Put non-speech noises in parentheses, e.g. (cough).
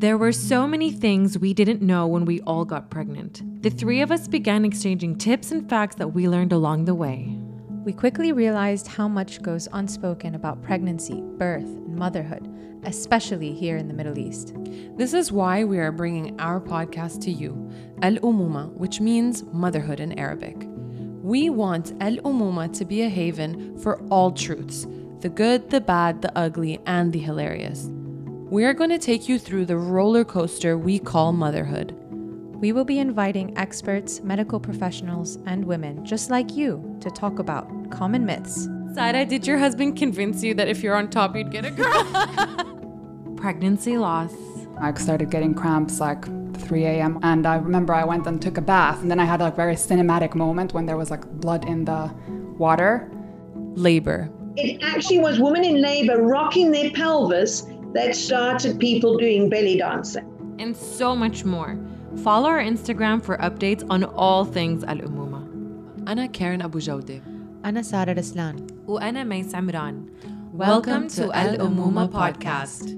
There were so many things we didn't know when we all got pregnant. The three of us began exchanging tips and facts that we learned along the way. We quickly realized how much goes unspoken about pregnancy, birth, and motherhood, especially here in the Middle East. This is why we are bringing our podcast to you, Al Umuma, which means motherhood in Arabic. We want Al Umuma to be a haven for all truths the good, the bad, the ugly, and the hilarious. We are going to take you through the roller coaster we call motherhood. We will be inviting experts, medical professionals, and women just like you to talk about common myths. Sada, did your husband convince you that if you're on top, you'd get a girl? (laughs) Pregnancy loss. I started getting cramps like 3 a.m. And I remember I went and took a bath, and then I had a very cinematic moment when there was like blood in the water. Labor. It actually was women in labor rocking their pelvis that started people doing belly dancing. And so much more. Follow our Instagram for updates on all things Al Umuma. أنا كارن أبو جودة. أنا سارة رسلان. وأنا ميس عمران. Welcome to Al Umuma Podcast.